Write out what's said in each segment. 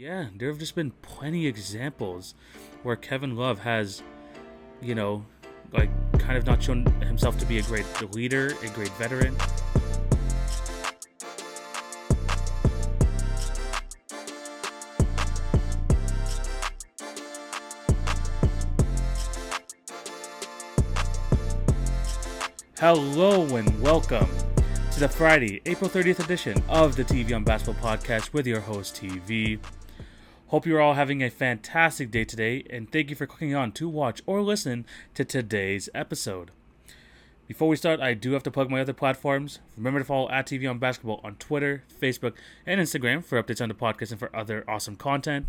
Yeah, there have just been plenty examples where Kevin Love has, you know, like kind of not shown himself to be a great leader, a great veteran. Hello and welcome to the Friday, April 30th edition of the TV on Basketball podcast with your host, TV. Hope you're all having a fantastic day today, and thank you for clicking on to watch or listen to today's episode. Before we start, I do have to plug my other platforms. Remember to follow at TV on Basketball on Twitter, Facebook, and Instagram for updates on the podcast and for other awesome content.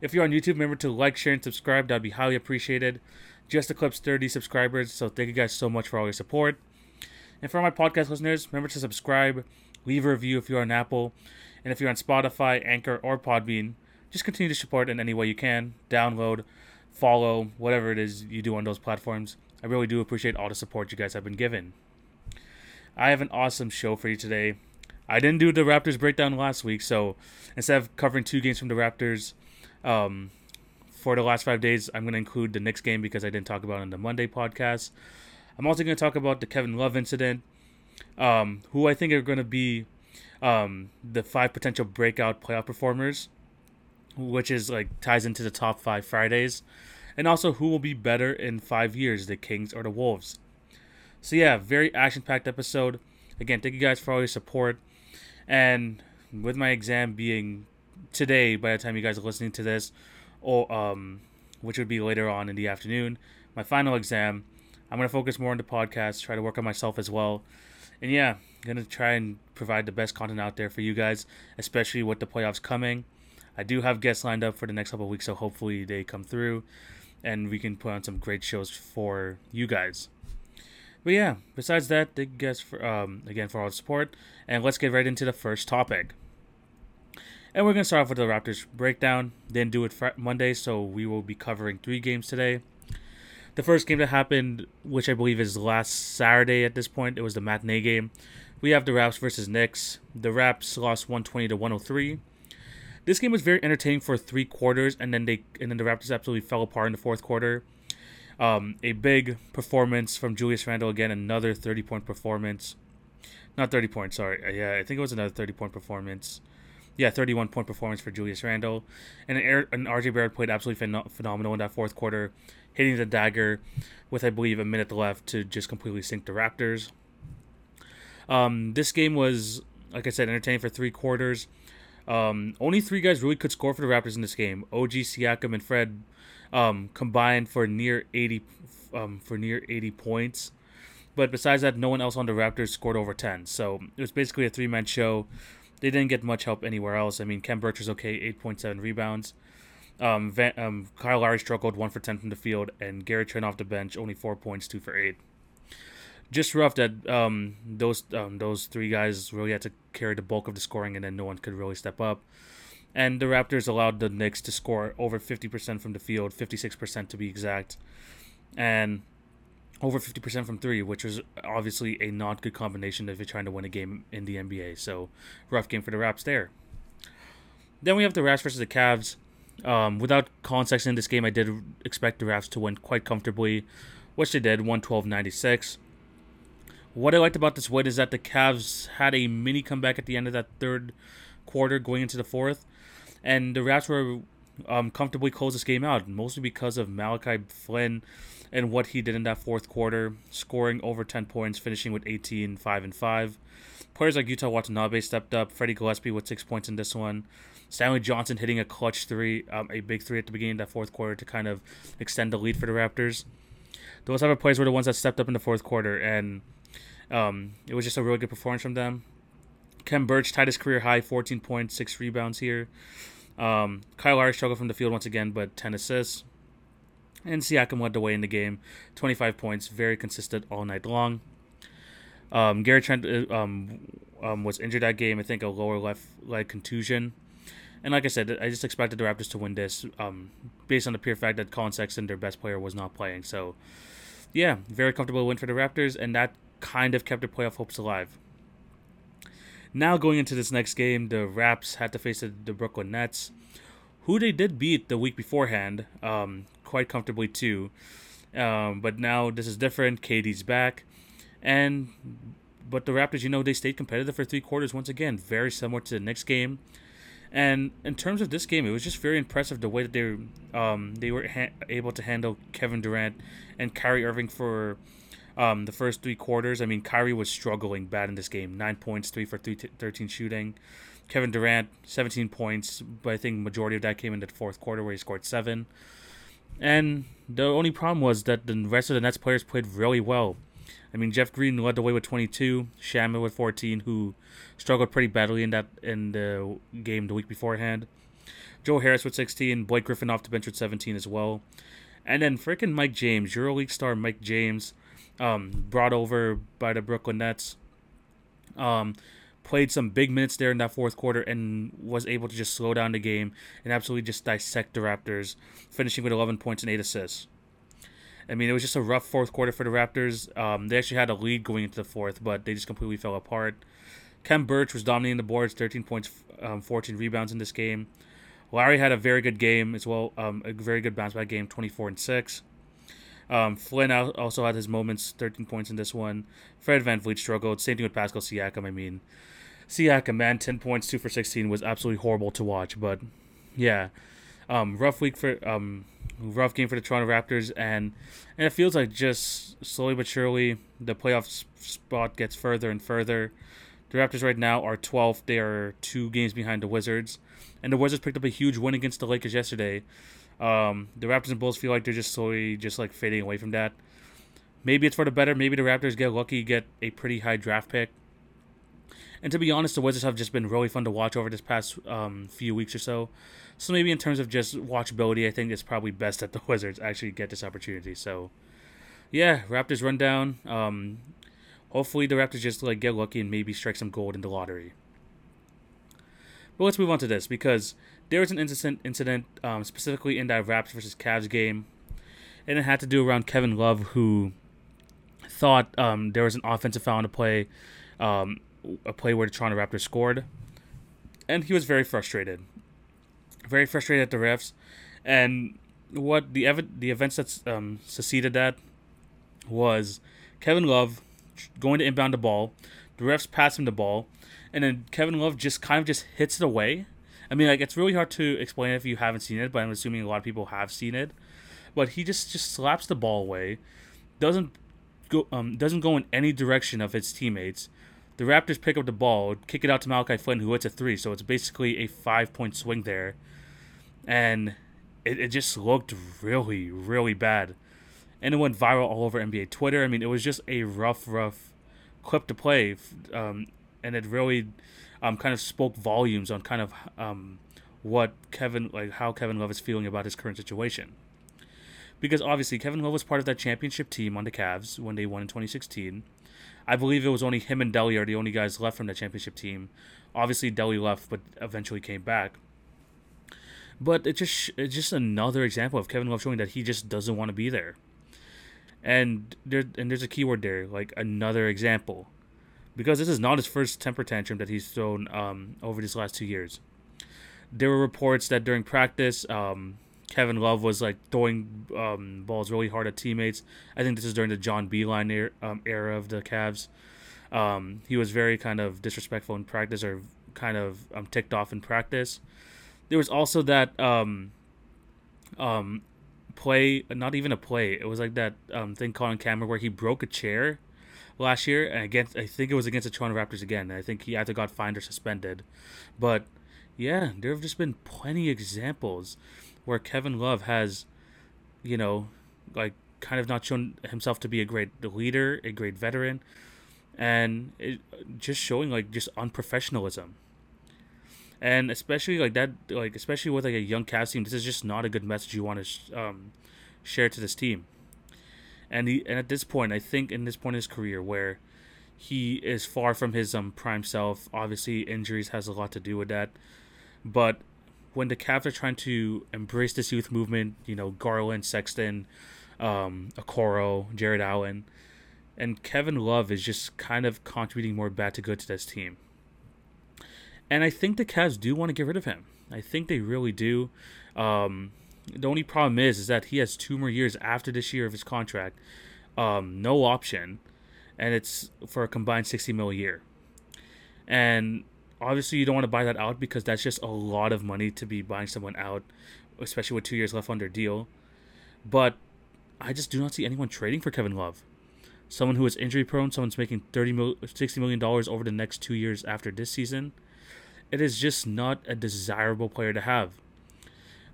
If you're on YouTube, remember to like, share, and subscribe. That'd be highly appreciated. Just eclipsed 30 subscribers, so thank you guys so much for all your support. And for my podcast listeners, remember to subscribe, leave a review if you're on Apple, and if you're on Spotify, Anchor, or Podbean, just continue to support in any way you can. Download, follow, whatever it is you do on those platforms. I really do appreciate all the support you guys have been given. I have an awesome show for you today. I didn't do the Raptors breakdown last week, so instead of covering two games from the Raptors um, for the last five days, I'm going to include the Knicks game because I didn't talk about it in the Monday podcast. I'm also going to talk about the Kevin Love incident, um, who I think are going to be um, the five potential breakout playoff performers which is like ties into the top five Fridays, and also who will be better in five years, the Kings or the Wolves. So yeah, very action-packed episode. Again, thank you guys for all your support, and with my exam being today, by the time you guys are listening to this, or um, which would be later on in the afternoon, my final exam. I'm gonna focus more on the podcast, try to work on myself as well, and yeah, gonna try and provide the best content out there for you guys, especially with the playoffs coming. I do have guests lined up for the next couple weeks, so hopefully they come through and we can put on some great shows for you guys. But yeah, besides that, thank you guys for um, again for all the support, and let's get right into the first topic. And we're gonna start off with the Raptors breakdown. Didn't do it fr- Monday, so we will be covering three games today. The first game that happened, which I believe is last Saturday at this point, it was the matinee game. We have the Raps versus Knicks. The Raps lost 120 to 103. This game was very entertaining for three quarters, and then they and then the Raptors absolutely fell apart in the fourth quarter. Um, a big performance from Julius Randle again, another thirty point performance. Not thirty points, sorry. Uh, yeah, I think it was another thirty point performance. Yeah, thirty one point performance for Julius Randle, and an, RJ Barrett played absolutely phen- phenomenal in that fourth quarter, hitting the dagger with I believe a minute left to just completely sink the Raptors. Um, this game was, like I said, entertaining for three quarters. Um, only three guys really could score for the Raptors in this game. OG, Siakam, and Fred um, combined for near 80 um, for near 80 points. But besides that, no one else on the Raptors scored over 10. So it was basically a three man show. They didn't get much help anywhere else. I mean, Khem Birch was okay, 8.7 rebounds. Um, Van, um, Kyle Lowry struggled, 1 for 10 from the field, and Gary Trent off the bench, only 4 points, 2 for 8 just rough that um, those um, those three guys really had to carry the bulk of the scoring, and then no one could really step up. And the Raptors allowed the Knicks to score over 50% from the field, 56% to be exact, and over 50% from three, which was obviously a not good combination if you're trying to win a game in the NBA. So, rough game for the Raps there. Then we have the Raps versus the Cavs. Um, without context in this game, I did expect the Raps to win quite comfortably, which they did, 112 96. What I liked about this win is that the Cavs had a mini comeback at the end of that third quarter, going into the fourth, and the Raps were um, comfortably close this game out, mostly because of Malachi Flynn and what he did in that fourth quarter, scoring over 10 points, finishing with 18, 5, and 5. Players like Yuta Watanabe stepped up, Freddie Gillespie with six points in this one, Stanley Johnson hitting a clutch three, um, a big three at the beginning of that fourth quarter to kind of extend the lead for the Raptors. Those of players were the ones that stepped up in the fourth quarter, and um, it was just a really good performance from them. Khem Birch tied his career high, 14 points, six rebounds here. Um, Kyle Lowry struggled from the field once again, but 10 assists. And Siakam led the way in the game, 25 points, very consistent all night long. Um, Gary Trent uh, um, um, was injured that game. I think a lower left leg contusion. And like I said, I just expected the Raptors to win this um, based on the pure fact that Collin Sexton, their best player, was not playing. So, yeah, very comfortable win for the Raptors, and that kind of kept their playoff hopes alive. Now going into this next game, the Raps had to face the, Brooklyn Nets, who they did beat the week beforehand, um, quite comfortably too. Um, but now this is different. KD's back, and but the Raptors, you know, they stayed competitive for three quarters once again, very similar to the next game. And in terms of this game, it was just very impressive the way that they um, they were ha- able to handle Kevin Durant and Kyrie Irving for um, the first three quarters. I mean, Kyrie was struggling bad in this game. Nine points, three for three t- 13 shooting. Kevin Durant, 17 points, but I think majority of that came in the fourth quarter where he scored seven. And the only problem was that the rest of the Nets players played really well. I mean, Jeff Green led the way with 22, Shamet with 14, who struggled pretty badly in that in the game the week beforehand. Joe Harris with 16, Blake Griffin off the bench with 17 as well. And then freaking Mike James, EuroLeague star Mike James, um, brought over by the Brooklyn Nets. Um, played some big minutes there in that fourth quarter and was able to just slow down the game and absolutely just dissect the Raptors, finishing with 11 points and 8 assists. I mean, it was just a rough fourth quarter for the Raptors. Um, they actually had a lead going into the fourth, but they just completely fell apart. Khem Birch was dominating the boards, 13 points, um, 14 rebounds in this game. Lowry had a very good game as well, um, a very good bounce back game, 24 and 6. Um, Flynn also had his moments, 13 points in this one. Fred VanVleet struggled. Same thing with Pascal Siakam. I mean, Siakam, man, 10 points, 2 for 16 was absolutely horrible to watch. But yeah, um, rough week for um, rough game for the Toronto Raptors, and and it feels like just slowly but surely the playoff spot gets further and further. The Raptors right now are 12th. They are two games behind the Wizards, and the Wizards picked up a huge win against the Lakers yesterday. Um, the Raptors and Bulls feel like they're just slowly just like fading away from that. Maybe it's for the better. Maybe the Raptors get lucky, get a pretty high draft pick. And to be honest, the Wizards have just been really fun to watch over this past um, few weeks or so. So maybe in terms of just watchability, I think it's probably best that the Wizards actually get this opportunity. So yeah, Raptors run down. Um, hopefully the Raptors just like get lucky and maybe strike some gold in the lottery. But let's move on to this because there was an incident incident um, specifically in that Raps versus Cavs game, and it had to do around Kevin Love who thought um, there was an offensive foul on play, um, a play where the Toronto Raptors scored, and he was very frustrated very frustrated at the refs, and what the ev- the events that um, succeeded that was Kevin Love going to inbound the ball, the refs pass him the ball, and then Kevin Love just kind of just hits it away. I mean, like it's really hard to explain if you haven't seen it, but I'm assuming a lot of people have seen it. But he just just slaps the ball away, doesn't go um doesn't go in any direction of his teammates. The Raptors pick up the ball, kick it out to Malachi Flynn, who hits a three. So it's basically a five point swing there and it, it just looked really, really bad. And it went viral all over NBA Twitter. I mean, it was just a rough, rough clip to play, um, and it really um, kind of spoke volumes on kind of um, what Kevin, like how Kevin Love is feeling about his current situation. Because obviously, Kevin Love was part of that championship team on the Cavs when they won in 2016. I believe it was only him and Delly are the only guys left from the championship team. Obviously, Delly left, but eventually came back. But it's just it's just another example of Kevin Love showing that he just doesn't want to be there. And there and there's a keyword there, like another example, because this is not his first temper tantrum that he's thrown um, over these last two years. There were reports that during practice, um, Kevin Love was like throwing um, balls really hard at teammates. I think this is during the John Beilein era, um, era of the Cavs. Um, he was very kind of disrespectful in practice or kind of um, ticked off in practice there was also that um, um, play, not even a play. It was like that um, thing caught on camera where he broke a chair last year, against I think it was against the Toronto Raptors again. I think he either got fined or suspended. But yeah, there have just been plenty examples where Kevin Love has, you know, like kind of not shown himself to be a great leader, a great veteran, and it, just showing like just unprofessionalism and especially like that, like especially with like a young Cavs team, this is just not a good message you want to sh- um, share to this team. And he, and at this point, I think in this point in his career where he is far from his um prime self. Obviously, injuries has a lot to do with that, but when the Cavs are trying to embrace this youth movement, you know Garland, Sexton, um, Okoro, Jarrett Allen, and Kevin Love is just kind of contributing more bad to good to this team. And I think the Cavs do want to get rid of him. I think they really do. Um, the only problem is, is that he has two more years after this year of his contract, um, no option, and it's for a combined sixty mil a year. And obviously, you don't want to buy that out because that's just a lot of money to be buying someone out, especially with two years left on their deal. But I just do not see anyone trading for Kevin Love. Someone who is injury prone, someone's making 30 mil, 60 million dollars over the next two years after this season it is just not a desirable player to have.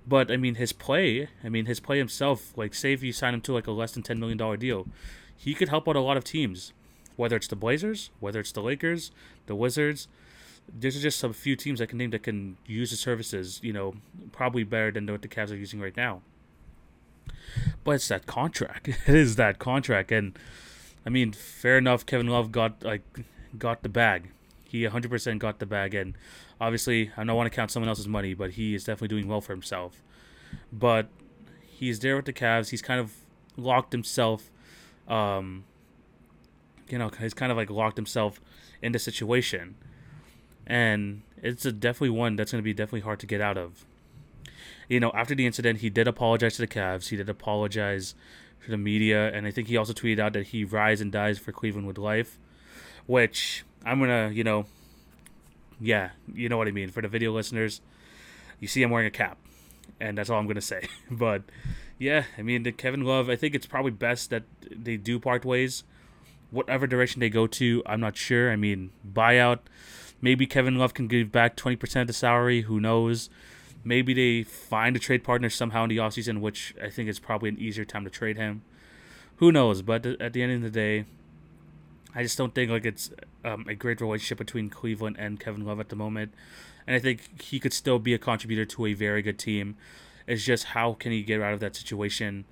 But I mean, his play. I mean, his play himself. Like, say if you sign him to like a less than ten million dollar deal, he could help out a lot of teams. Whether it's the Blazers, whether it's the Lakers, the Wizards, there's just a few teams I can name that can use his services. You know, probably better than what the Cavs are using right now. But it's that contract. It is that contract, and I mean, fair enough. Kevin Love got like got the bag. He 100% got the bag, and obviously, I don't want to count someone else's money, but he is definitely doing well for himself. But he's there with the Cavs. He's kind of locked himself, um, you know, he's kind of like locked himself in the situation, and it's a definitely one that's going to be definitely hard to get out of. You know, after the incident, he did apologize to the Cavs. He did apologize to the media, and I think he also tweeted out that he rides and dies for Cleveland with life, which I'm gonna, you know, yeah, you know what I mean. For the video listeners, you see I'm wearing a cap, and that's all I'm gonna say. but yeah, I mean, the Kevin Love, I think it's probably best that they do part ways. Whatever direction they go to, I'm not sure. I mean, buyout. Maybe Kevin Love can give back 20% of the salary. Who knows? Maybe they find a trade partner somehow in the offseason, which I think is probably an easier time to trade him. Who knows? But uh, at the end of the day, I just don't think like it's um, a great relationship between Cleveland and Kevin Love at the moment, and I think he could still be a contributor to a very good team. It's just how can he get out of that situation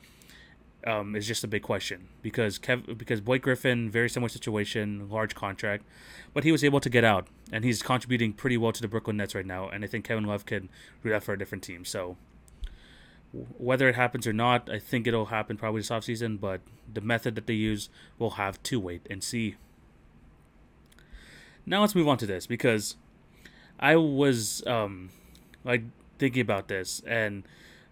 um, is just a big question. Because Kev because Blake Griffin very similar situation, large contract, but he was able to get out. And he's contributing pretty well to the Brooklyn Nets right now, and I think Kevin Love could do that for a different team. So whether it happens or not, I think it'll happen probably this offseason, but the method that they use, we'll have to wait and see. Now let's move on to this because I was um, like thinking about this, and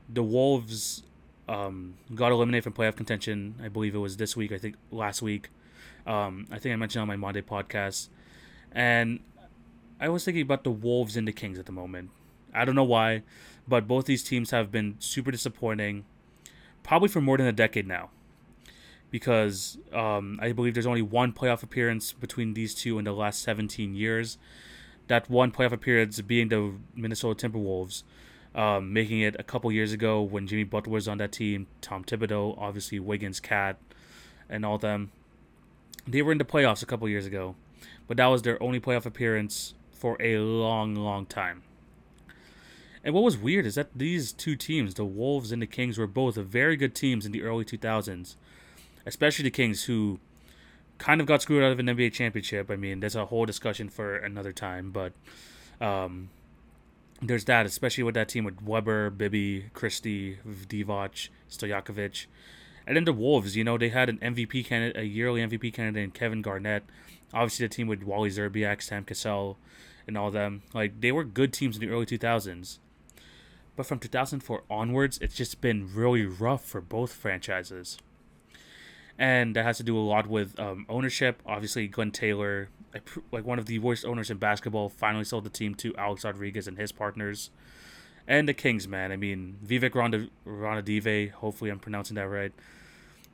the Wolves um, got eliminated from playoff contention. I believe it was this week. I think last week. Um, I think I mentioned on my Monday podcast, and I was thinking about the Wolves and the Kings at the moment. I don't know why, but both these teams have been super disappointing, probably for more than a decade now. Because um, I believe there's only one playoff appearance between these two in the last 17 years. That one playoff appearance being the Minnesota Timberwolves, um, making it a couple years ago when Jimmy Butler was on that team, Tom Thibodeau, obviously Wiggins, Cat, and all them. They were in the playoffs a couple years ago, but that was their only playoff appearance for a long, long time. And what was weird is that these two teams, the Wolves and the Kings, were both very good teams in the early 2000s, especially the Kings, who kind of got screwed out of an NBA championship. I mean, there's a whole discussion for another time, but um, there's that, especially with that team with Webber, Bibby, Christie, Divac, Stojakovic. And then the Wolves, you know, they had an MVP candidate, a yearly MVP candidate in Kevin Garnett. Obviously, the team with Wally Szczerbiak, Sam Cassell, and all them. Like, they were good teams in the early 2000s. But from 2004 onwards, it's just been really rough for both franchises. And that has to do a lot with um, ownership. Obviously, Glenn Taylor, like one of the worst owners in basketball, finally sold the team to Alex Rodriguez and his partners. And the Kings, man. I mean, Vivek Ranadive, hopefully I'm pronouncing that right.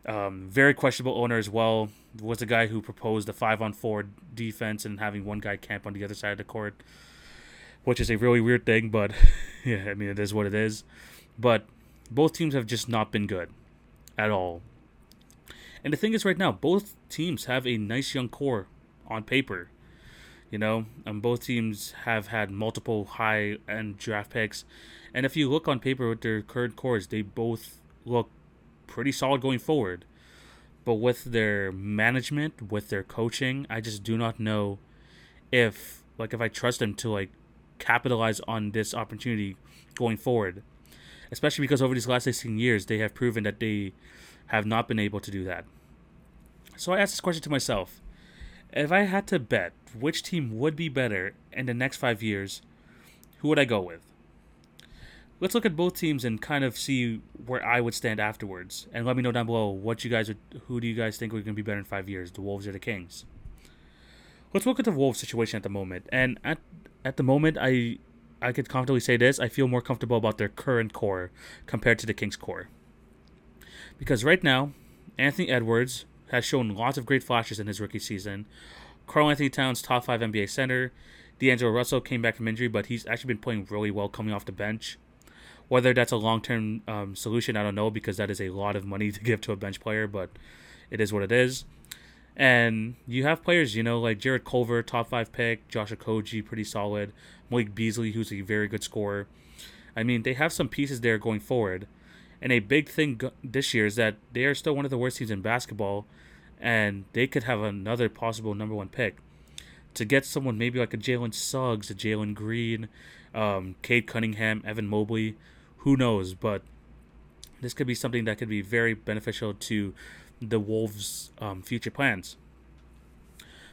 Um, very questionable owner as well. Was the guy who proposed the five on four defense and having one guy camp on the other side of the court which is a really weird thing, but yeah, I mean, it is what it is. But both teams have just not been good at all. And the thing is, right now, both teams have a nice young core on paper. You know, and both teams have had multiple high end draft picks. And if you look on paper with their current cores, they both look pretty solid going forward. But with their management, with their coaching, I just do not know if like if I trust them to like capitalize on this opportunity going forward. Especially because over these last 16 years, they have proven that they have not been able to do that. So I asked this question to myself If I had to bet which team would be better in the next five years, who would I go with? Let's look at both teams and kind of see where I would stand afterwards, and let me know down below what you guys would, who do you guys think are going to be better in five years, the Wolves or the Kings? Let's look at the Wolves situation at the moment, and at at the moment, I I could comfortably say this: I feel more comfortable about their current core compared to the Kings core, because right now, Anthony Edwards has shown lots of great flashes in his rookie season. Karl-Anthony Towns, top five NBA center. D'Angelo Russell came back from injury, but he's actually been playing really well coming off the bench. Whether that's a long term um, solution, I don't know because that is a lot of money to give to a bench player, but it is what it is. And you have players, you know, like Jarrett Culver, top five pick, Josh Okogie, pretty solid, Malik Beasley, who's a very good scorer. I mean, they have some pieces there going forward. And a big thing this year is that they are still one of the worst teams in basketball, and they could have another possible number one pick. To get someone maybe like a Jalen Suggs, a Jalen Green, um, Cade Cunningham, Evan Mobley, who knows? But this could be something that could be very beneficial to the Wolves' um, future plans.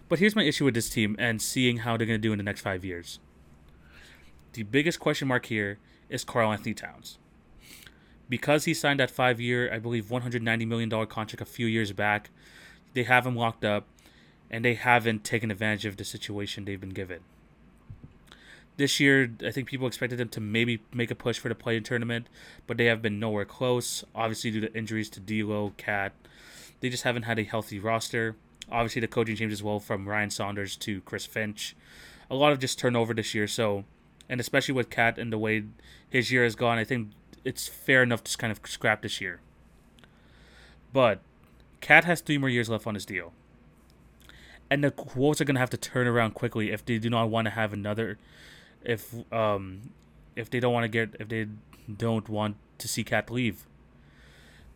But here's my issue with this team and seeing how they're going to do in the next five years. The biggest question mark here is Karl-Anthony Towns. Because he signed that five year, I believe, $190 million contract a few years back, they have him locked up and they haven't taken advantage of the situation they've been given. This year, I think people expected them to maybe make a push for the play-in tournament, but they have been nowhere close. Obviously, due to injuries to D'Lo, Cat, they just haven't had a healthy roster. Obviously, the coaching change as well from Ryan Saunders to Chris Finch. A lot of just turnover this year. So, and especially with Cat and the way his year has gone, I think it's fair enough to kind of scrap this year. But Cat has three more years left on his deal. And the Wolves are going to have to turn around quickly if they do not want to have another. If um, if they don't want to get if they don't want to see Cat leave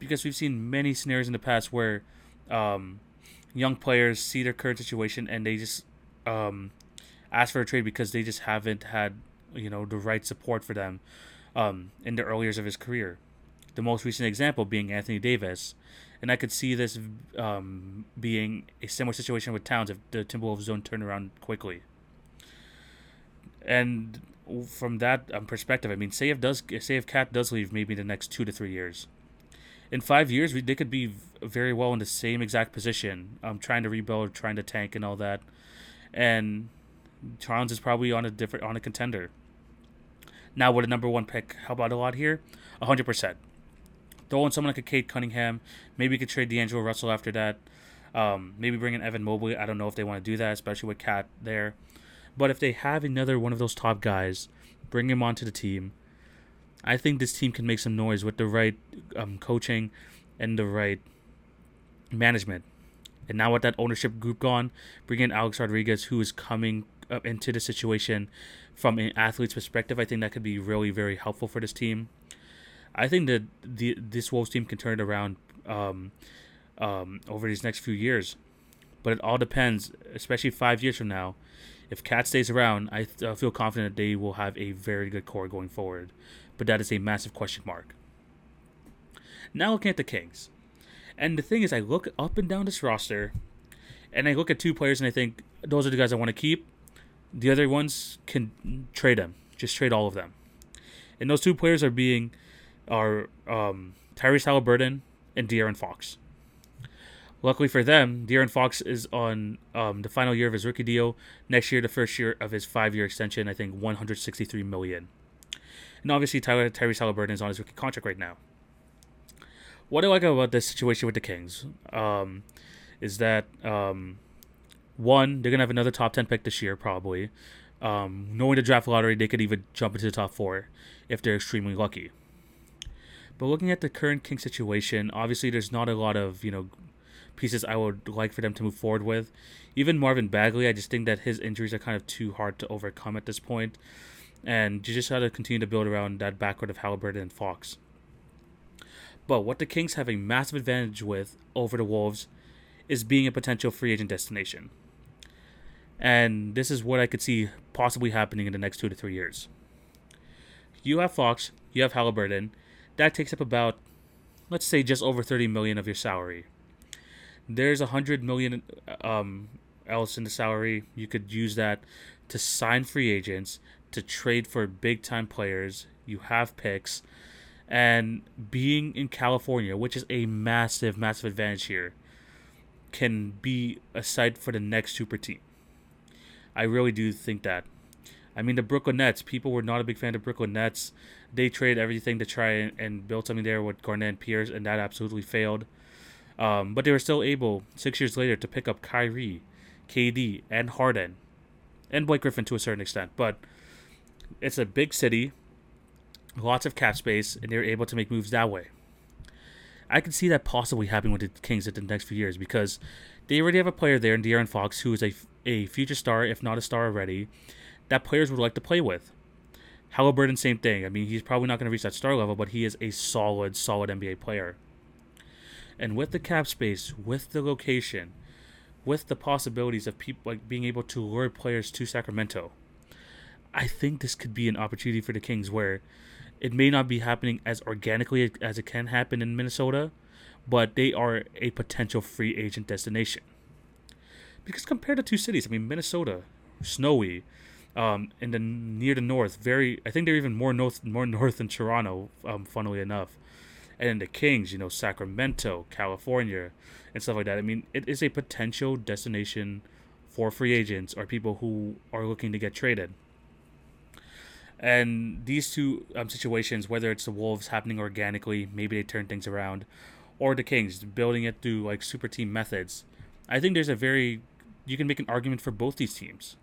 because we've seen many scenarios in the past where um, young players see their current situation and they just um, ask for a trade because they just haven't had you know the right support for them um, in the early years of his career. The most recent example being Anthony Davis, and I could see this um, being a similar situation with Towns if the Timberwolves don't turn around quickly. And from that um, perspective, I mean, say if does say if Cat does leave, maybe the next two to three years, in five years, we, they could be very well in the same exact position, um, trying to rebuild, trying to tank, and all that. And Towns is probably on a different on a contender. Now with a number one pick, how about a lot here? hundred percent. Throw in someone like a Cade Cunningham. Maybe you could trade D'Angelo Russell after that. Um, maybe bring in Evan Mobley. I don't know if they want to do that, especially with Cat there. But if they have another one of those top guys, bring him onto the team. I think this team can make some noise with the right um, coaching and the right management. And now with that ownership group gone, bring in Alex Rodriguez, who is coming up into the situation from an athlete's perspective. I think that could be really very helpful for this team. I think that the this Wolves team can turn it around um, um, over these next few years, but it all depends, especially five years from now. If Cat stays around, I th- feel confident that they will have a very good core going forward but that is a massive question mark. Now looking at the Kings. And the thing is, I look up and down this roster, and I look at two players, and I think those are the guys I want to keep. The other ones can trade them, just trade all of them. And those two players are being are um, Tyrese Haliburton and De'Aaron Fox. Luckily for them, De'Aaron Fox is on um, the final year of his rookie deal. Next year, the first year of his five-year extension, I think 163 million. And obviously, Tyler, Tyrese Haliburton is on his rookie contract right now. What I like about this situation with the Kings um, is that, um, one, they're to have another top 10 pick this year, probably. Um, knowing the draft lottery, they could even jump into the top four if they're extremely lucky. But looking at the current King situation, obviously there's not a lot of you know pieces I would like for them to move forward with. Even Marvin Bagley, I just think that his injuries are kind of too hard to overcome at this point and you just got to continue to build around that backcourt of Haliburton and Fox. But what the Kings have a massive advantage with over the Wolves is being a potential free agent destination. And this is what I could see possibly happening in the next two to three years. You have Fox, you have Haliburton. That takes up about, let's say, just over 30 million of your salary. There's a hundred million um, else in the salary. You could use that to sign free agents, to trade for big time players. You have picks. And being in California, which is a massive, massive advantage here, can be a site for the next super team. I really do think that. I mean, the Brooklyn Nets, people were not a big fan of Brooklyn Nets. They traded everything to try and, and build something there with Garnett and Pierce, and that absolutely failed. Um, but they were still able, six years later, to pick up Kyrie, KD, and Harden, and Blake Griffin to a certain extent. But it's a big city, lots of cap space, and they were able to make moves that way. I can see that possibly happening with the Kings in the next few years because they already have a player there in De'Aaron Fox who is a, a future star, if not a star already, that players would like to play with. Haliburton, same thing. I mean, he's probably not going to reach that star level, but he is a solid, solid NBA player. And with the cap space, with the location, with the possibilities of people like being able to lure players to Sacramento, I think this could be an opportunity for the Kings where it may not be happening as organically as it can happen in Minnesota, but they are a potential free agent destination. Because compared to two cities, I mean Minnesota, snowy, um, in the near the north, very I think they're even more north more north than Toronto, um, funnily enough. And then the Kings, you know, Sacramento, California, and stuff like that. I mean, it is a potential destination for free agents or people who are looking to get traded. And these two um, situations, whether it's the Wolves happening organically, maybe they turn things around, or the Kings building it through like super team methods, I think there's a very you can make an argument for both these teams.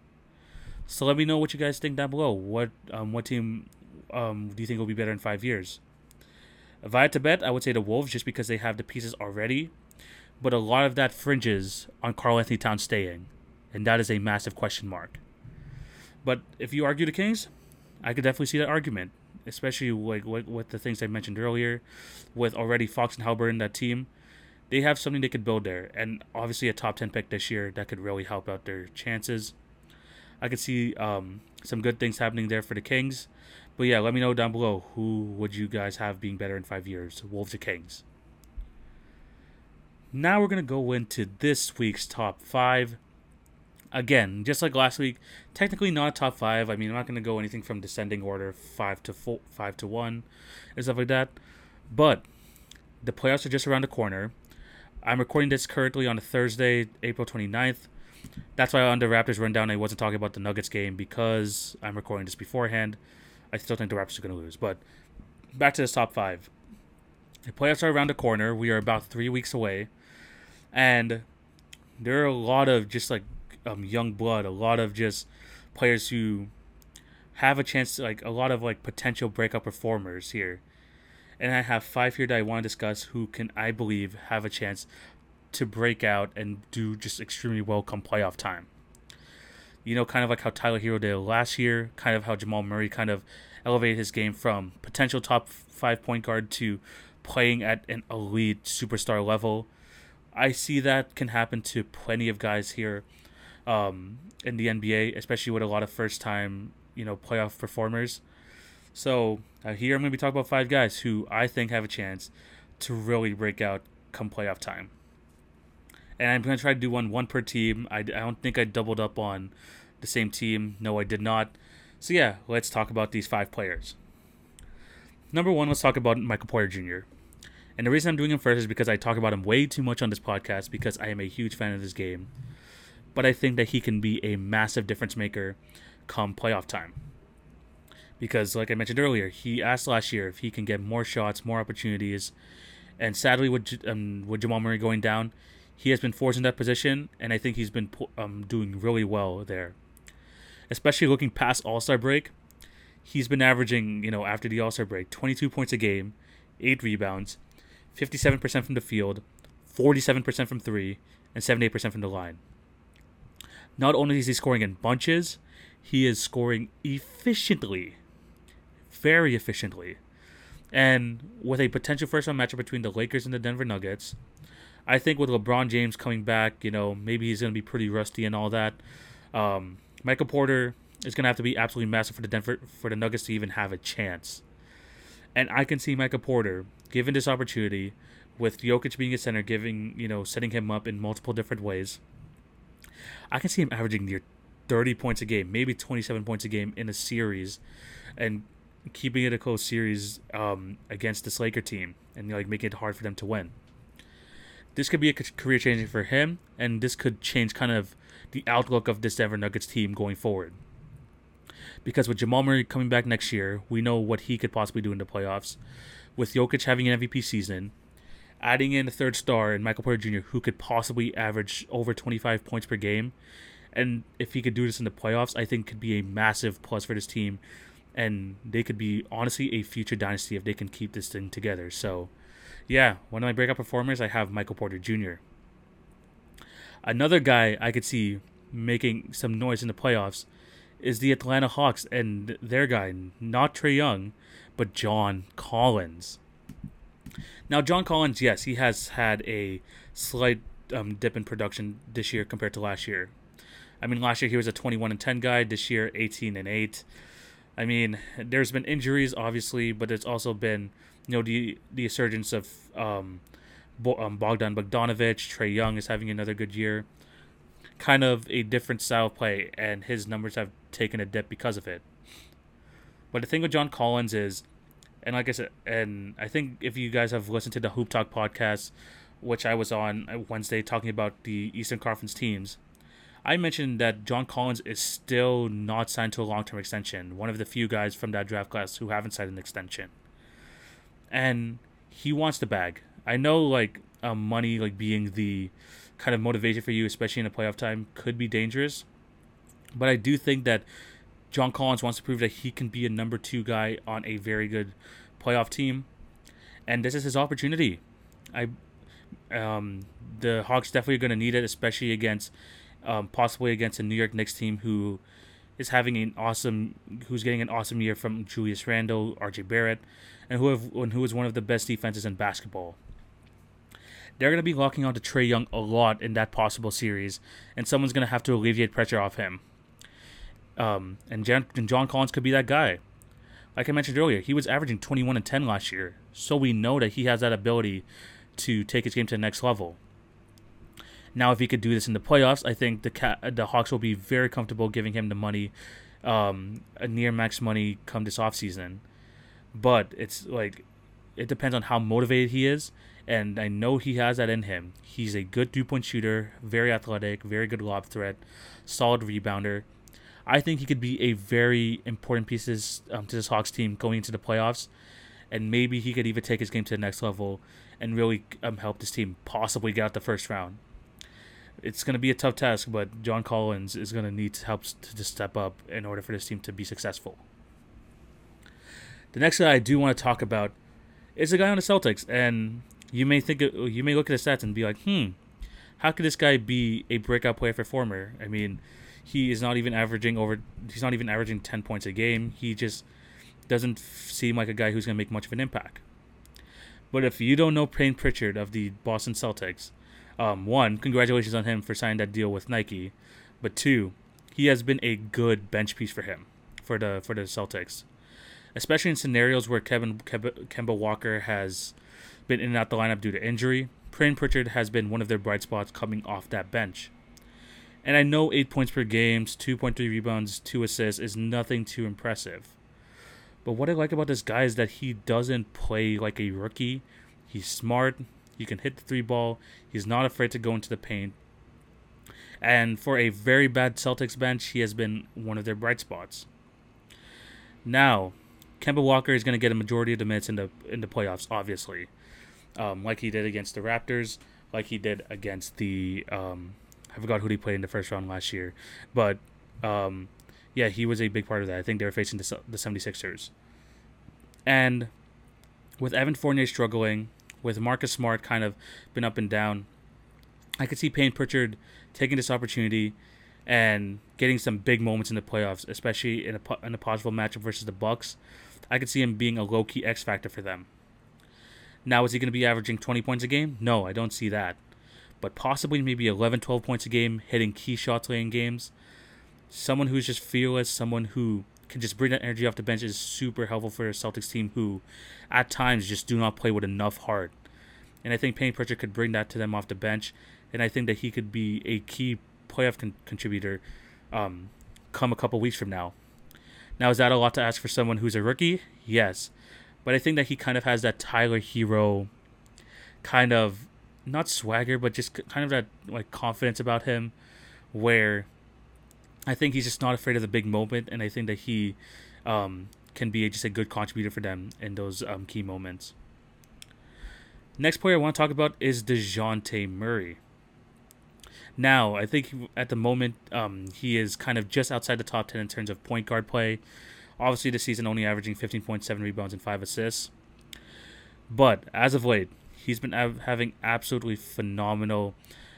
So let me know what you guys think down below. What um, what team um, do you think will be better in five years? If I would say the Wolves just because they have the pieces already. But a lot of that fringes on Karl-Anthony Towns staying, and that is a massive question mark. But if you argue the Kings, I could definitely see that argument, especially like with, with the things I mentioned earlier, with already Fox and Haliburton that team. They have something they could build there, and obviously a top ten pick this year that could really help out their chances. I could see um, some good things happening there for the Kings. But yeah, let me know down below who would you guys have being better in five years, Wolves or Kings. Now we're gonna go into this week's top five. Again, just like last week, technically not a top five. I mean, I'm not gonna go anything from descending order, five to four, five to one, and stuff like that. But the playoffs are just around the corner. I'm recording this currently on a Thursday, April 29th. That's why on the Raptors rundown, I wasn't talking about the Nuggets game because I'm recording this beforehand. I still think the Raptors are going to lose. But back to the top five. The playoffs are around the corner. We are about three weeks away. And there are a lot of just like um, young blood, a lot of just players who have a chance to like a lot of like potential breakout performers here. And I have five here that I want to discuss who can I believe have a chance to break out and do just extremely well come playoff time. You know, kind of like how Tyler Herro did last year, kind of how Jamal Murray kind of elevated his game from potential top five point guard to playing at an elite superstar level. I see that can happen to plenty of guys here um, in the NBA, especially with a lot of first time, you know, playoff performers. So uh, here I'm going to be talking about five guys who I think have a chance to really break out come playoff time and I'm gonna try to do one one per team. I, I don't think I doubled up on the same team. No, I did not. So yeah, let's talk about these five players. Number one, let's talk about Michael Porter Jr. And the reason I'm doing him first is because I talk about him way too much on this podcast because I am a huge fan of this game. But I think that he can be a massive difference maker come playoff time. Because, like I mentioned earlier, he asked last year if he can get more shots, more opportunities. And sadly, with, um, with Jamal Murray going down, he has been forced in that position, and I think he's been um, doing really well there. Especially looking past All Star break, he's been averaging, you know, after the All Star break, 22 points a game, eight rebounds, 57% from the field, 47% from three, and 78% from the line. Not only is he scoring in bunches, he is scoring efficiently, very efficiently. And with a potential first round matchup between the Lakers and the Denver Nuggets, I think with LeBron James coming back, you know, maybe he's going to be pretty rusty and all that. Um, Michael Porter is going to have to be absolutely massive for the Denver for the Nuggets to even have a chance. And I can see Michael Porter given this opportunity with Jokic being a center, giving you know setting him up in multiple different ways. I can see him averaging near 30 points a game, maybe 27 points a game in a series, and keeping it a close series um, against this Laker team and like making it hard for them to win. This could be a career changing for him, and this could change kind of the outlook of this Denver Nuggets team going forward. Because with Jamal Murray coming back next year, we know what he could possibly do in the playoffs. With Jokic having an MVP season, adding in a third star in Michael Porter Jr., who could possibly average over 25 points per game, and if he could do this in the playoffs, I think could be a massive plus for this team and they could be honestly a future dynasty if they can keep this thing together. So, yeah, one of my breakout performers, I have Michael Porter Jr. Another guy I could see making some noise in the playoffs is the Atlanta Hawks and their guy, not Trae Young, but John Collins. Now, John Collins, yes, he has had a slight um, dip in production this year compared to last year. I mean, last year he was a 21 and 10 guy. This year, 18 and 8. I mean, there's been injuries, obviously, but it's also been, you know, the the resurgence of um, Bo- um, Bogdan Bogdanovich. Trae Young is having another good year. Kind of a different style of play, and his numbers have taken a dip because of it. But the thing with John Collins is, and like I said, and I think if you guys have listened to the Hoop Talk podcast, which I was on Wednesday talking about the Eastern Conference teams, I mentioned that John Collins is still not signed to a long term extension. One of the few guys from that draft class who haven't signed an extension. And he wants the bag. I know like um, money like being the kind of motivation for you, especially in a playoff time, could be dangerous. But I do think that John Collins wants to prove that he can be a number two guy on a very good playoff team. And this is his opportunity. I um, the Hawks definitely going to need it, especially against um, possibly against a New York Knicks team who is having an awesome, who's getting an awesome year from Julius Randle, R.J. Barrett, and who have and who is one of the best defenses in basketball. They're going to be locking onto Trae Young a lot in that possible series, and someone's going to have to alleviate pressure off him. Um, and, Jan, and John Collins could be that guy. Like I mentioned earlier, he was averaging 21 and 10 last year, so we know that he has that ability to take his game to the next level. Now, if he could do this in the playoffs, I think the cat, the Hawks will be very comfortable giving him the money, um, near max money come this offseason. But it's like, it depends on how motivated he is. And I know he has that in him. He's a good two point shooter, very athletic, very good lob threat, solid rebounder. I think he could be a very important piece um, to this Hawks team going into the playoffs. And maybe he could even take his game to the next level and really um, help this team possibly get out the first round it's going to be a tough task, but John Collins is going to need help to just step up in order for this team to be successful. The next guy I do want to talk about is a guy on the Celtics, and you may think you may look at the stats and be like, "Hmm, how could this guy be a breakout player for former?" I mean, he is not even averaging over. He's not even averaging ten points a game. He just doesn't seem like a guy who's going to make much of an impact. But if you don't know Payton Pritchard of the Boston Celtics, um, one, congratulations on him for signing that deal with Nike, but two, he has been a good bench piece for him, for the for the Celtics, especially in scenarios where Kevin Kemba Walker has been in and out the lineup due to injury. Payton Pritchard has been one of their bright spots coming off that bench. And I know eight points per game, 2.3 rebounds, two assists is nothing too impressive. But what I like about this guy is that he doesn't play like a rookie. He's smart. He can hit the three ball. He's not afraid to go into the paint. And for a very bad Celtics bench, he has been one of their bright spots. Now, Kemba Walker is going to get a majority of the minutes in the in the playoffs, obviously, um, like he did against the Raptors, like he did against the um, I forgot who he played in the first round last year, but um, yeah, he was a big part of that. I think they were facing the the 76ers, and with Evan Fournier struggling, with Marcus Smart kind of been up and down, I could see Payton Pritchard taking this opportunity and getting some big moments in the playoffs, especially in a in a possible matchup versus the Bucks. I could see him being a low key X factor for them. Now, is he going to be averaging 20 points a game? No, I don't see that. But possibly maybe 11, 12 points a game, hitting key shots late in games. Someone who's just fearless, someone who can just bring that energy off the bench is super helpful for a Celtics team who, at times, just do not play with enough heart. And I think Payton Pritchard could bring that to them off the bench. And I think that he could be a key playoff con- contributor um, come a couple weeks from now. Now, is that a lot to ask for someone who's a rookie? Yes. But I think that he kind of has that Tyler Herro kind of not swagger, but just kind of that like confidence about him where I think he's just not afraid of the big moment, and I think that he um, can be just a good contributor for them in those um, key moments. Next player I want to talk about is DeJounte Murray. Now, I think at the moment um, he is kind of just outside the top 10 in terms of point guard play. Obviously, this season only averaging 15.7 rebounds and 5 assists. But as of late, he's been av- having absolutely phenomenal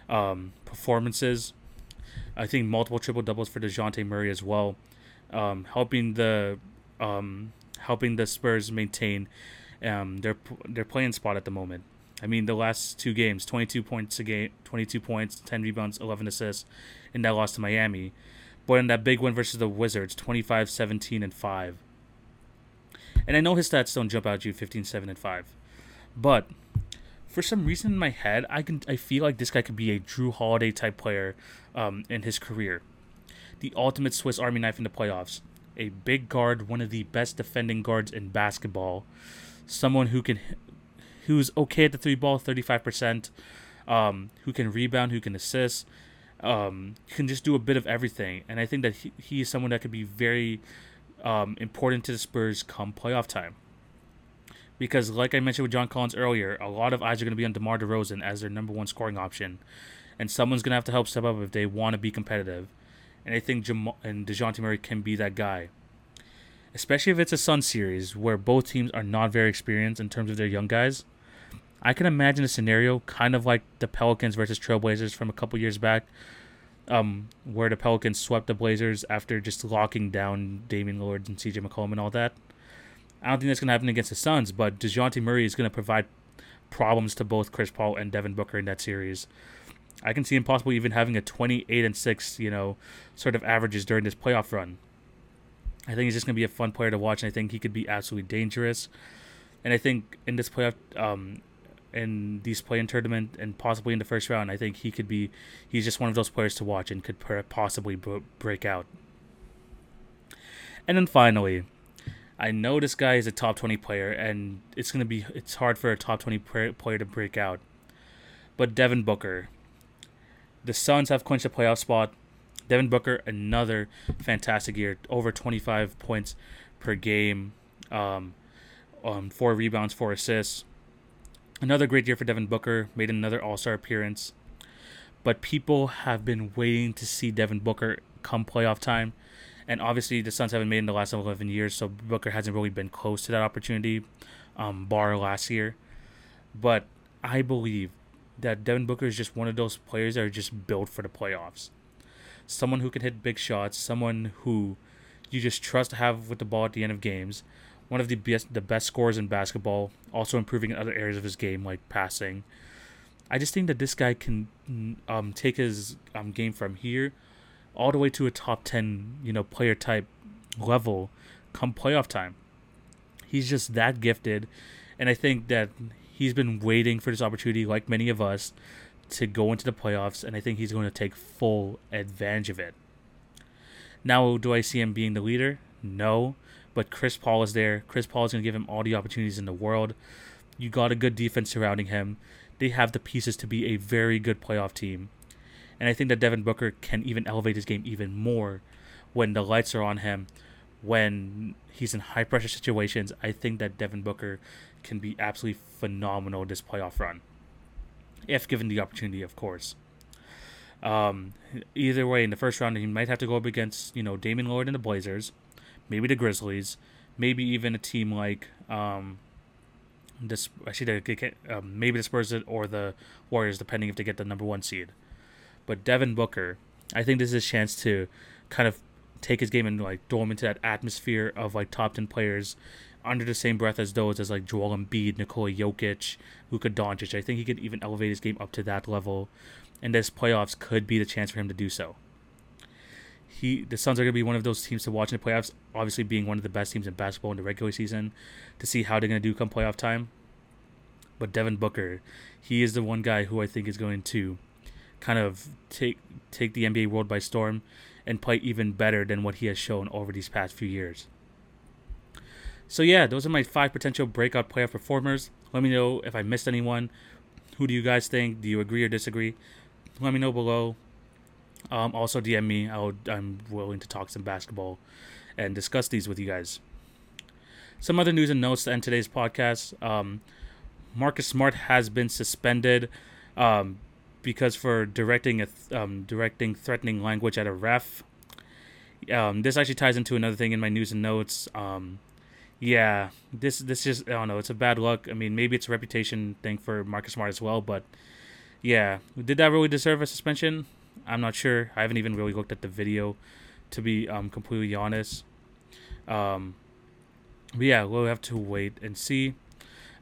um, performances. I think multiple triple doubles for Dejounte Murray as well, um, helping the um, helping the Spurs maintain um, their their playing spot at the moment. I mean, the last two games, 22 points a game, 22 points, 10 rebounds, 11 assists, in that loss to Miami. But in that big win versus the Wizards, 25, 17, and 5. And I know his stats don't jump out at you 15, 7, and 5. But for some reason in my head, I can I feel like this guy could be a Jrue Holiday type player um, in his career. The ultimate Swiss Army knife in the playoffs. A big guard, one of the best defending guards in basketball. Someone who can who's okay at the three ball, 35%, um, who can rebound, who can assist, um, can just do a bit of everything. And I think that he, he is someone that could be very um, important to the Spurs come playoff time. Because, like I mentioned with John Collins earlier, a lot of eyes are going to be on DeMar DeRozan as their number one scoring option. And someone's going to have to help step up if they want to be competitive. And I think Jam- and DeJounte Murray can be that guy especially if it's a Sun series where both teams are not very experienced in terms of their young guys. I can imagine a scenario kind of like the Pelicans versus Trailblazers from a couple years back, um, where the Pelicans swept the Blazers after just locking down Damian Lillard and CJ McCollum and all that. I don't think that's going to happen against the Suns, but DeJounte Murray is going to provide problems to both Chris Paul and Devin Booker in that series. I can see him possibly even having a 28 and 6, you know, sort of averages during this playoff run. I think he's just going to be a fun player to watch, and I think he could be absolutely dangerous. And I think in this playoff, um, in these play-in tournament, and possibly in the first round, I think he could be. He's just one of those players to watch and could possibly break out. And then finally, I know this guy is a top twenty player, and it's gonna be it's hard for a top twenty player to break out. But Devin Booker, the Suns have clinched a playoff spot. Devin Booker, another fantastic year, over 25 points per game, um, um, four rebounds, four assists. Another great year for Devin Booker, made another All Star appearance. But people have been waiting to see Devin Booker come playoff time. And obviously, the Suns haven't made in the last 11 years, so Booker hasn't really been close to that opportunity, um, bar last year. But I believe that Devin Booker is just one of those players that are just built for the playoffs someone who can hit big shots, someone who you just trust to have with the ball at the end of games. One of the best the best scorers in basketball, also improving in other areas of his game like passing. I just think that this guy can um, take his um, game from here all the way to a top 10, you know, player type level come playoff time. He's just that gifted and I think that he's been waiting for this opportunity like many of us to go into the playoffs, and I think he's going to take full advantage of it. Now, do I see him being the leader? No, but Chris Paul is there. Chris Paul is going to give him all the opportunities in the world. You got a good defense surrounding him. They have the pieces to be a very good playoff team. And I think that Devin Booker can even elevate his game even more when the lights are on him, when he's in high pressure situations. I think that Devin Booker can be absolutely phenomenal this playoff run if given the opportunity, of course. Um, either way, in the first round, he might have to go up against you know Damian Lillard and the Blazers, maybe the Grizzlies, maybe even a team like um, this. Actually, the, um, maybe the Spurs or the Warriors, depending if they get the number one seed. But Devin Booker, I think this is his chance to kind of take his game and like throw him into that atmosphere of like top ten players under the same breath as those as like Joel Embiid, Nikola Jokic, Luka Doncic. I think he could even elevate his game up to that level, and this playoffs could be the chance for him to do so. He, the Suns are going to be one of those teams to watch in the playoffs. Obviously, being one of the best teams in basketball in the regular season, to see how they're going to do come playoff time. But Devin Booker, he is the one guy who I think is going to kind of take take the NBA world by storm and play even better than what he has shown over these past few years. So yeah, those are my five potential breakout playoff performers. Let me know if I missed anyone. Who do you guys think? Do you agree or disagree? Let me know below. Um, also DM me. I'll, I'm willing to talk some basketball and discuss these with you guys. Some other news and notes to end today's podcast. Um, Marcus Smart has been suspended um, because for directing a th- um, directing threatening language at a ref. Um, this actually ties into another thing in my news and notes. Um, yeah, this this just I don't know. It's a bad luck. I mean, maybe it's a reputation thing for Marcus Smart as well, but yeah, did that really deserve a suspension? I'm not sure. I haven't even really looked at the video, to be um, completely honest. Um, but yeah, we'll have to wait and see.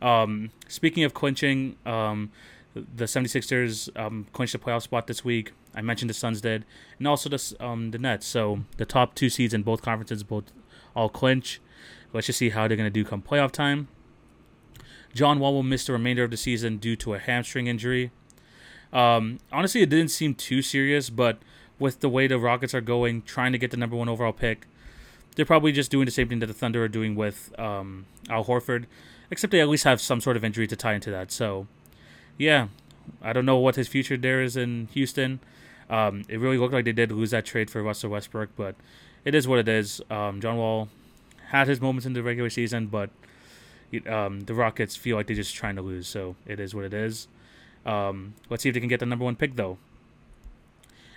Um, speaking of clinching, um, the 76ers um, clinched the playoff spot this week. I mentioned the Suns did, and also the um, the Nets. So the top two seeds in both conferences both all clinch. Let's just see how they're going to do come playoff time. John Wall will miss the remainder of the season due to a hamstring injury. Um, honestly, it didn't seem too serious, but with the way the Rockets are going, trying to get the number one overall pick, they're probably just doing the same thing that the Thunder are doing with um, Al Horford, except they at least have some sort of injury to tie into that. So, yeah, I don't know what his future there is in Houston. Um, it really looked like they did lose that trade for Russell Westbrook, but it is what it is. Um, John Wall had his moments in the regular season, but um, the Rockets feel like they're just trying to lose, so it is what it is. Um, let's see if they can get the number one pick, though.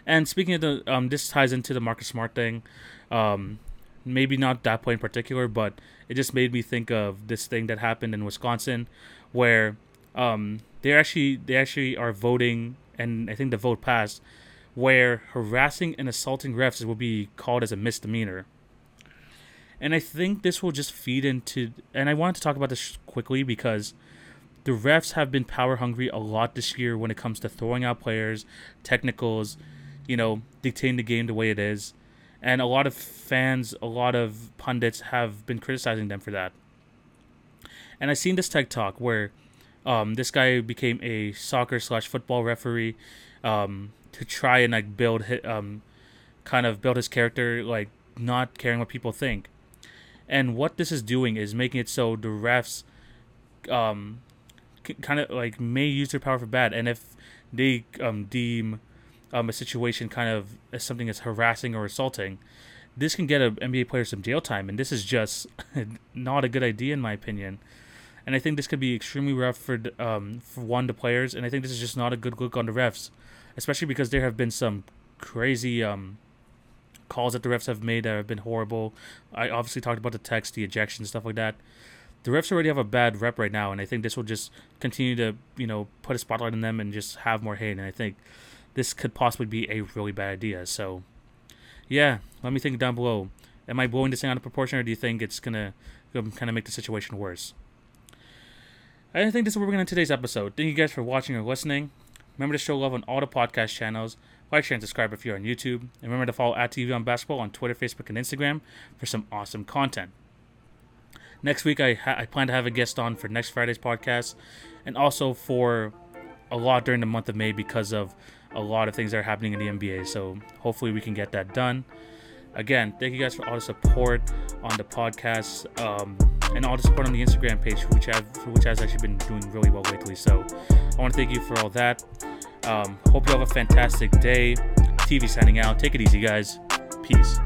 And speaking of the, um, this ties into the Marcus Smart thing. Um, maybe not that point in particular, but it just made me think of this thing that happened in Wisconsin, where um, they actually they actually are voting, and I think the vote passed, where harassing and assaulting refs will be called as a misdemeanor. And I think this will just feed into, and I wanted to talk about this quickly because the refs have been power hungry a lot this year when it comes to throwing out players, technicals, you know, dictating the game the way it is. And a lot of fans, a lot of pundits have been criticizing them for that. And I seen this TikTok where um, this guy became a soccer slash football referee um, to try and like build his, um, kind of build his character, like not caring what people think. And what this is doing is making it so the refs um, kind of like may use their power for bad. And if they um, deem um, a situation kind of as something as harassing or assaulting, this can get an NBA player some jail time. And this is just not a good idea, in my opinion. And I think this could be extremely rough for um, for one the players. And I think this is just not a good look on the refs, especially because there have been some crazy um, calls that the refs have made that have been horrible. I obviously talked about the techs, the ejection, stuff like that. The refs already have a bad rep right now, and I think this will just continue to, you know, put a spotlight on them and just have more hate. And I think this could possibly be a really bad idea. So, yeah, let me think down below. Am I blowing this thing out of proportion, or do you think it's gonna kind of make the situation worse? I think this is where we're going to today's episode. Thank you guys for watching or listening. Remember to show love on all the podcast channels. Like, share, and subscribe if you're on YouTube. And remember to follow at TV on Basketball on Twitter, Facebook, and Instagram for some awesome content. Next week, I, ha- I plan to have a guest on for next Friday's podcast, and also for a lot during the month of May because of a lot of things that are happening in the NBA. So hopefully, we can get that done. Again, thank you guys for all the support on the podcast um, and all the support on the Instagram page, which have which has actually been doing really well lately. So I want to thank you for all that. Um, hope you have a fantastic day. TV signing out. Take it easy, guys. Peace.